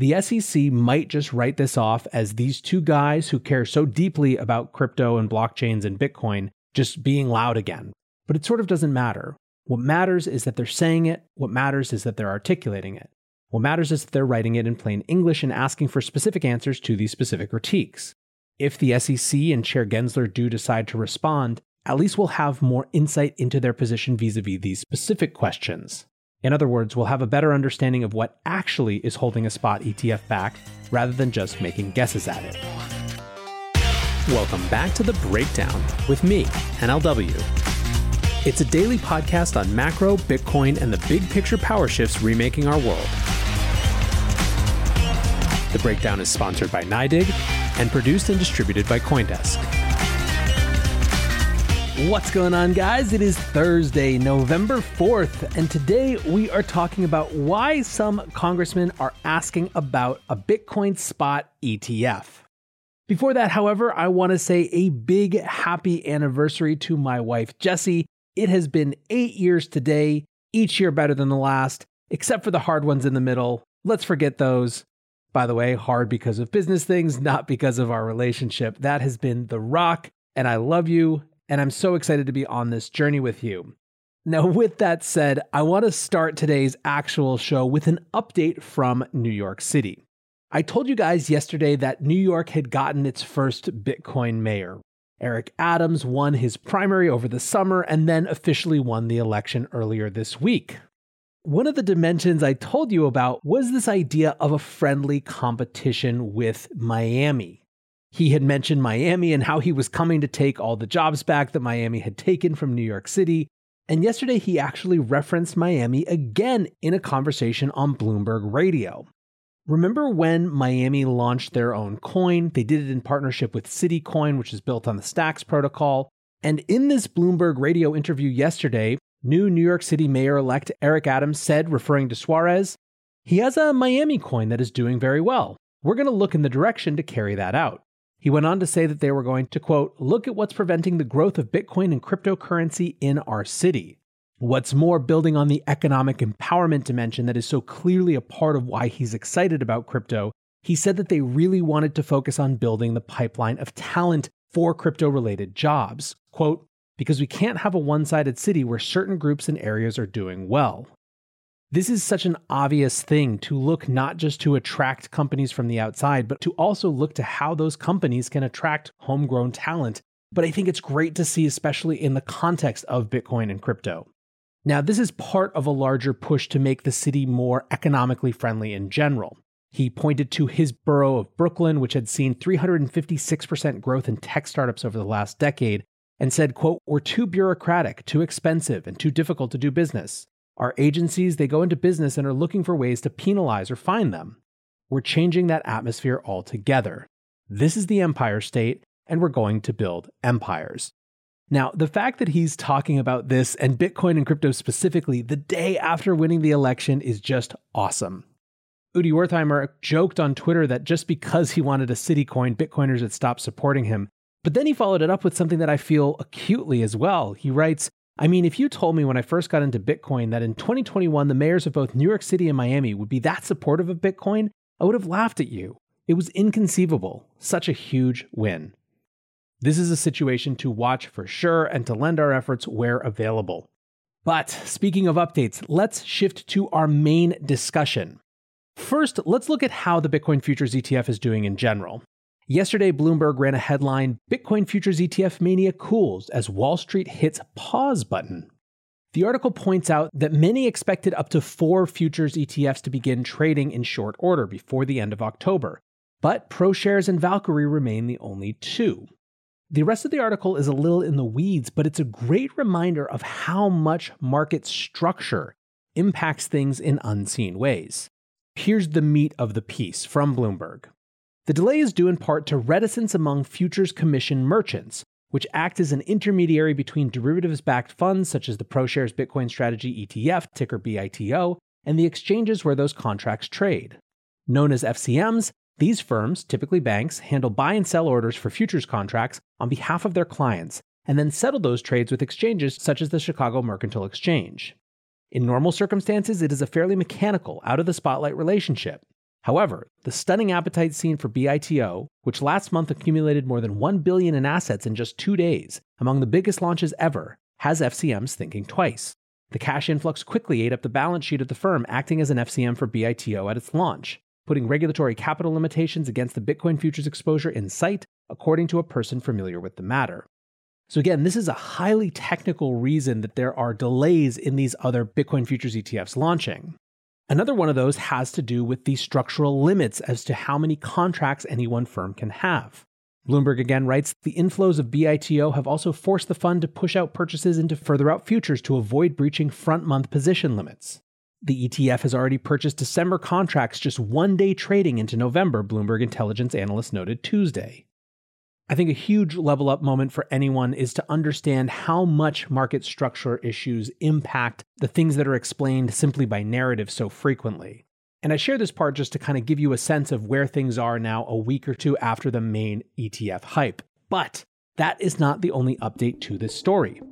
The SEC might just write this off as these two guys who care so deeply about crypto and blockchains and Bitcoin just being loud again. But it sort of doesn't matter. What matters is that they're saying it. What matters is that they're articulating it. What matters is that they're writing it in plain English and asking for specific answers to these specific critiques. If the SEC and Chair Gensler do decide to respond, at least we'll have more insight into their position vis a vis these specific questions. In other words, we'll have a better understanding of what actually is holding a spot ETF back rather than just making guesses at it. Welcome back to The Breakdown with me, NLW. It's a daily podcast on macro, Bitcoin, and the big picture power shifts remaking our world. The breakdown is sponsored by NYDIG and produced and distributed by CoinDesk. What's going on, guys? It is Thursday, November 4th, and today we are talking about why some congressmen are asking about a Bitcoin spot ETF. Before that, however, I want to say a big happy anniversary to my wife, Jessie. It has been eight years today, each year better than the last, except for the hard ones in the middle. Let's forget those. By the way, hard because of business things, not because of our relationship. That has been the rock, and I love you, and I'm so excited to be on this journey with you. Now, with that said, I want to start today's actual show with an update from New York City. I told you guys yesterday that New York had gotten its first Bitcoin mayor. Eric Adams won his primary over the summer and then officially won the election earlier this week. One of the dimensions I told you about was this idea of a friendly competition with Miami. He had mentioned Miami and how he was coming to take all the jobs back that Miami had taken from New York City. And yesterday he actually referenced Miami again in a conversation on Bloomberg Radio. Remember when Miami launched their own coin? They did it in partnership with CityCoin, which is built on the Stacks protocol. And in this Bloomberg radio interview yesterday, new New York City Mayor elect Eric Adams said, referring to Suarez, he has a Miami coin that is doing very well. We're going to look in the direction to carry that out. He went on to say that they were going to, quote, look at what's preventing the growth of Bitcoin and cryptocurrency in our city. What's more, building on the economic empowerment dimension that is so clearly a part of why he's excited about crypto, he said that they really wanted to focus on building the pipeline of talent for crypto related jobs. Quote, because we can't have a one sided city where certain groups and areas are doing well. This is such an obvious thing to look not just to attract companies from the outside, but to also look to how those companies can attract homegrown talent. But I think it's great to see, especially in the context of Bitcoin and crypto. Now, this is part of a larger push to make the city more economically friendly in general. He pointed to his borough of Brooklyn, which had seen 356% growth in tech startups over the last decade, and said, quote, We're too bureaucratic, too expensive, and too difficult to do business. Our agencies, they go into business and are looking for ways to penalize or fine them. We're changing that atmosphere altogether. This is the Empire State, and we're going to build empires. Now, the fact that he's talking about this and Bitcoin and crypto specifically the day after winning the election is just awesome. Udi Wertheimer joked on Twitter that just because he wanted a city coin, Bitcoiners had stopped supporting him. But then he followed it up with something that I feel acutely as well. He writes, I mean, if you told me when I first got into Bitcoin that in 2021 the mayors of both New York City and Miami would be that supportive of Bitcoin, I would have laughed at you. It was inconceivable. Such a huge win. This is a situation to watch for sure and to lend our efforts where available. But speaking of updates, let's shift to our main discussion. First, let's look at how the Bitcoin Futures ETF is doing in general. Yesterday, Bloomberg ran a headline Bitcoin Futures ETF mania cools as Wall Street hits pause button. The article points out that many expected up to four futures ETFs to begin trading in short order before the end of October, but ProShares and Valkyrie remain the only two. The rest of the article is a little in the weeds, but it's a great reminder of how much market structure impacts things in unseen ways. Here's the meat of the piece from Bloomberg. The delay is due in part to reticence among futures commission merchants, which act as an intermediary between derivatives backed funds such as the ProShares Bitcoin Strategy ETF, ticker BITO, and the exchanges where those contracts trade. Known as FCMs, these firms, typically banks, handle buy and sell orders for futures contracts on behalf of their clients and then settle those trades with exchanges such as the Chicago Mercantile Exchange. In normal circumstances, it is a fairly mechanical, out of the spotlight relationship. However, the stunning appetite seen for BITO, which last month accumulated more than 1 billion in assets in just 2 days, among the biggest launches ever, has FCMs thinking twice. The cash influx quickly ate up the balance sheet of the firm acting as an FCM for BITO at its launch, putting regulatory capital limitations against the Bitcoin futures exposure in sight, according to a person familiar with the matter. So, again, this is a highly technical reason that there are delays in these other Bitcoin futures ETFs launching. Another one of those has to do with the structural limits as to how many contracts any one firm can have. Bloomberg again writes the inflows of BITO have also forced the fund to push out purchases into further out futures to avoid breaching front month position limits. The ETF has already purchased December contracts just one day trading into November, Bloomberg intelligence analyst noted Tuesday. I think a huge level up moment for anyone is to understand how much market structure issues impact the things that are explained simply by narrative so frequently. And I share this part just to kind of give you a sense of where things are now a week or two after the main ETF hype. But that is not the only update to this story.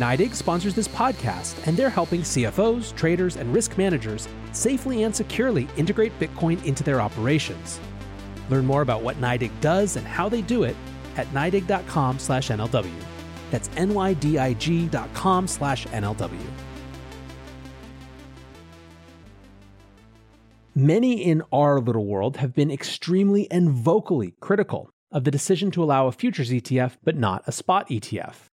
NYDIG sponsors this podcast, and they're helping CFOs, traders, and risk managers safely and securely integrate Bitcoin into their operations. Learn more about what NYDIG does and how they do it at NYDIG.com slash NLW. That's NYDIG.com slash NLW. Many in our little world have been extremely and vocally critical of the decision to allow a futures ETF but not a spot ETF.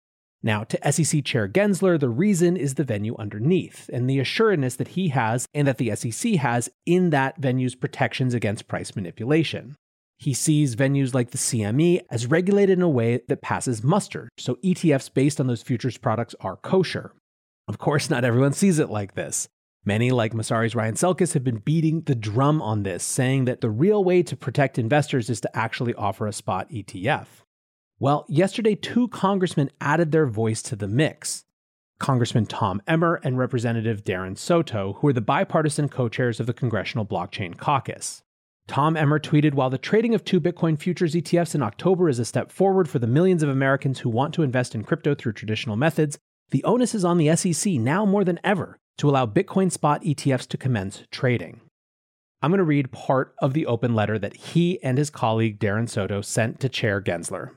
Now, to SEC Chair Gensler, the reason is the venue underneath and the assuredness that he has and that the SEC has in that venue's protections against price manipulation. He sees venues like the CME as regulated in a way that passes muster, so ETFs based on those futures products are kosher. Of course, not everyone sees it like this. Many, like Messari's Ryan Selkis, have been beating the drum on this, saying that the real way to protect investors is to actually offer a spot ETF. Well, yesterday, two congressmen added their voice to the mix. Congressman Tom Emmer and Representative Darren Soto, who are the bipartisan co chairs of the Congressional Blockchain Caucus. Tom Emmer tweeted While the trading of two Bitcoin futures ETFs in October is a step forward for the millions of Americans who want to invest in crypto through traditional methods, the onus is on the SEC now more than ever to allow Bitcoin spot ETFs to commence trading. I'm going to read part of the open letter that he and his colleague Darren Soto sent to Chair Gensler.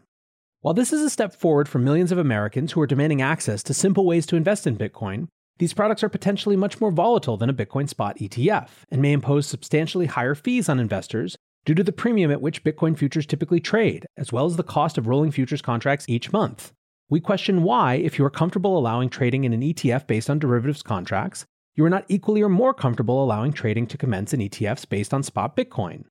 While this is a step forward for millions of Americans who are demanding access to simple ways to invest in Bitcoin, these products are potentially much more volatile than a Bitcoin spot ETF and may impose substantially higher fees on investors due to the premium at which Bitcoin futures typically trade, as well as the cost of rolling futures contracts each month. We question why, if you are comfortable allowing trading in an ETF based on derivatives contracts, you are not equally or more comfortable allowing trading to commence in ETFs based on spot Bitcoin.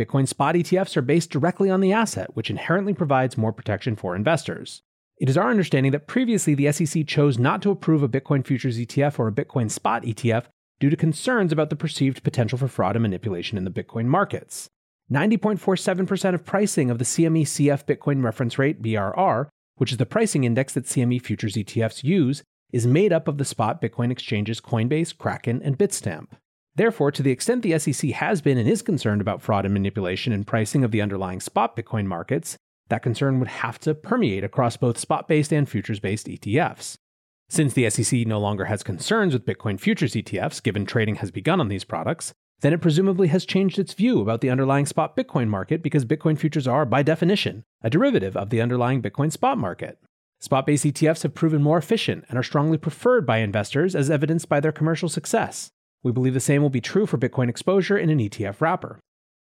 Bitcoin spot ETFs are based directly on the asset, which inherently provides more protection for investors. It is our understanding that previously the SEC chose not to approve a Bitcoin futures ETF or a Bitcoin spot ETF due to concerns about the perceived potential for fraud and manipulation in the Bitcoin markets. 90.47% of pricing of the CME CF Bitcoin reference rate, BRR, which is the pricing index that CME futures ETFs use, is made up of the spot Bitcoin exchanges Coinbase, Kraken, and Bitstamp. Therefore, to the extent the SEC has been and is concerned about fraud and manipulation in pricing of the underlying spot Bitcoin markets, that concern would have to permeate across both spot based and futures based ETFs. Since the SEC no longer has concerns with Bitcoin futures ETFs, given trading has begun on these products, then it presumably has changed its view about the underlying spot Bitcoin market because Bitcoin futures are, by definition, a derivative of the underlying Bitcoin spot market. Spot based ETFs have proven more efficient and are strongly preferred by investors, as evidenced by their commercial success. We believe the same will be true for Bitcoin exposure in an ETF wrapper.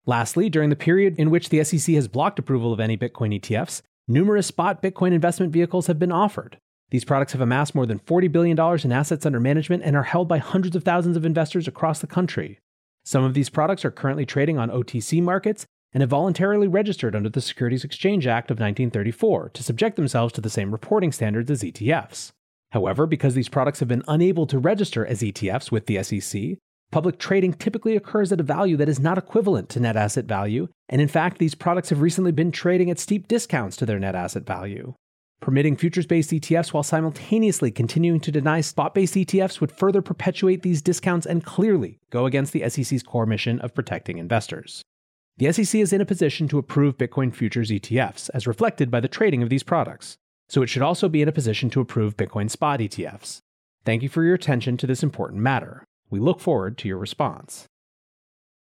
Lastly, during the period in which the SEC has blocked approval of any Bitcoin ETFs, numerous spot Bitcoin investment vehicles have been offered. These products have amassed more than $40 billion in assets under management and are held by hundreds of thousands of investors across the country. Some of these products are currently trading on OTC markets and have voluntarily registered under the Securities Exchange Act of 1934 to subject themselves to the same reporting standards as ETFs. However, because these products have been unable to register as ETFs with the SEC, public trading typically occurs at a value that is not equivalent to net asset value, and in fact, these products have recently been trading at steep discounts to their net asset value. Permitting futures based ETFs while simultaneously continuing to deny spot based ETFs would further perpetuate these discounts and clearly go against the SEC's core mission of protecting investors. The SEC is in a position to approve Bitcoin futures ETFs, as reflected by the trading of these products, so it should also be in a position to approve Bitcoin spot ETFs. Thank you for your attention to this important matter. We look forward to your response.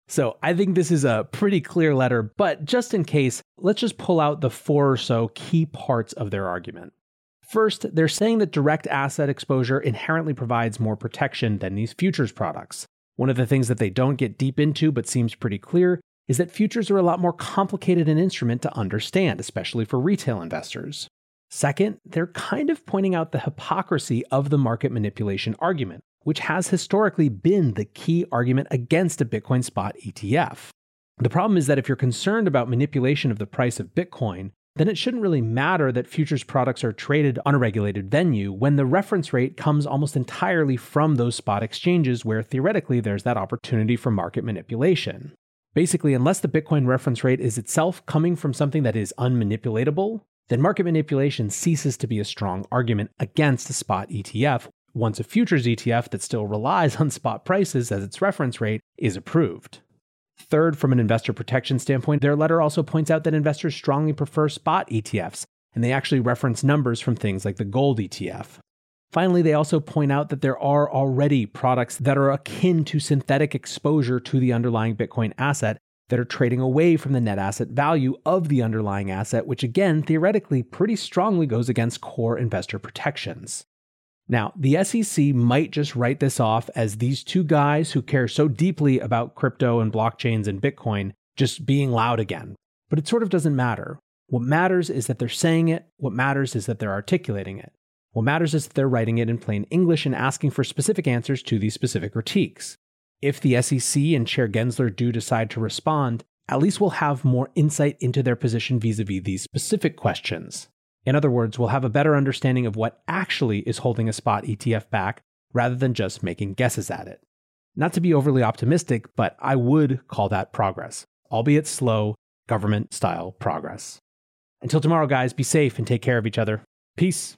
So I think this is a pretty clear letter, but just in case, let's just pull out the four or so key parts of their argument. First, they're saying that direct asset exposure inherently provides more protection than these futures products. One of the things that they don't get deep into but seems pretty clear is that futures are a lot more complicated an instrument to understand, especially for retail investors. Second, they're kind of pointing out the hypocrisy of the market manipulation argument, which has historically been the key argument against a Bitcoin spot ETF. The problem is that if you're concerned about manipulation of the price of Bitcoin, then it shouldn't really matter that futures products are traded on a regulated venue when the reference rate comes almost entirely from those spot exchanges where theoretically there's that opportunity for market manipulation. Basically, unless the Bitcoin reference rate is itself coming from something that is unmanipulatable, then market manipulation ceases to be a strong argument against a spot ETF once a futures ETF that still relies on spot prices as its reference rate is approved. Third, from an investor protection standpoint, their letter also points out that investors strongly prefer spot ETFs, and they actually reference numbers from things like the gold ETF. Finally, they also point out that there are already products that are akin to synthetic exposure to the underlying Bitcoin asset that are trading away from the net asset value of the underlying asset, which again, theoretically, pretty strongly goes against core investor protections. Now, the SEC might just write this off as these two guys who care so deeply about crypto and blockchains and Bitcoin just being loud again. But it sort of doesn't matter. What matters is that they're saying it, what matters is that they're articulating it. What matters is that they're writing it in plain English and asking for specific answers to these specific critiques. If the SEC and Chair Gensler do decide to respond, at least we'll have more insight into their position vis a vis these specific questions. In other words, we'll have a better understanding of what actually is holding a spot ETF back rather than just making guesses at it. Not to be overly optimistic, but I would call that progress, albeit slow, government style progress. Until tomorrow, guys, be safe and take care of each other. Peace.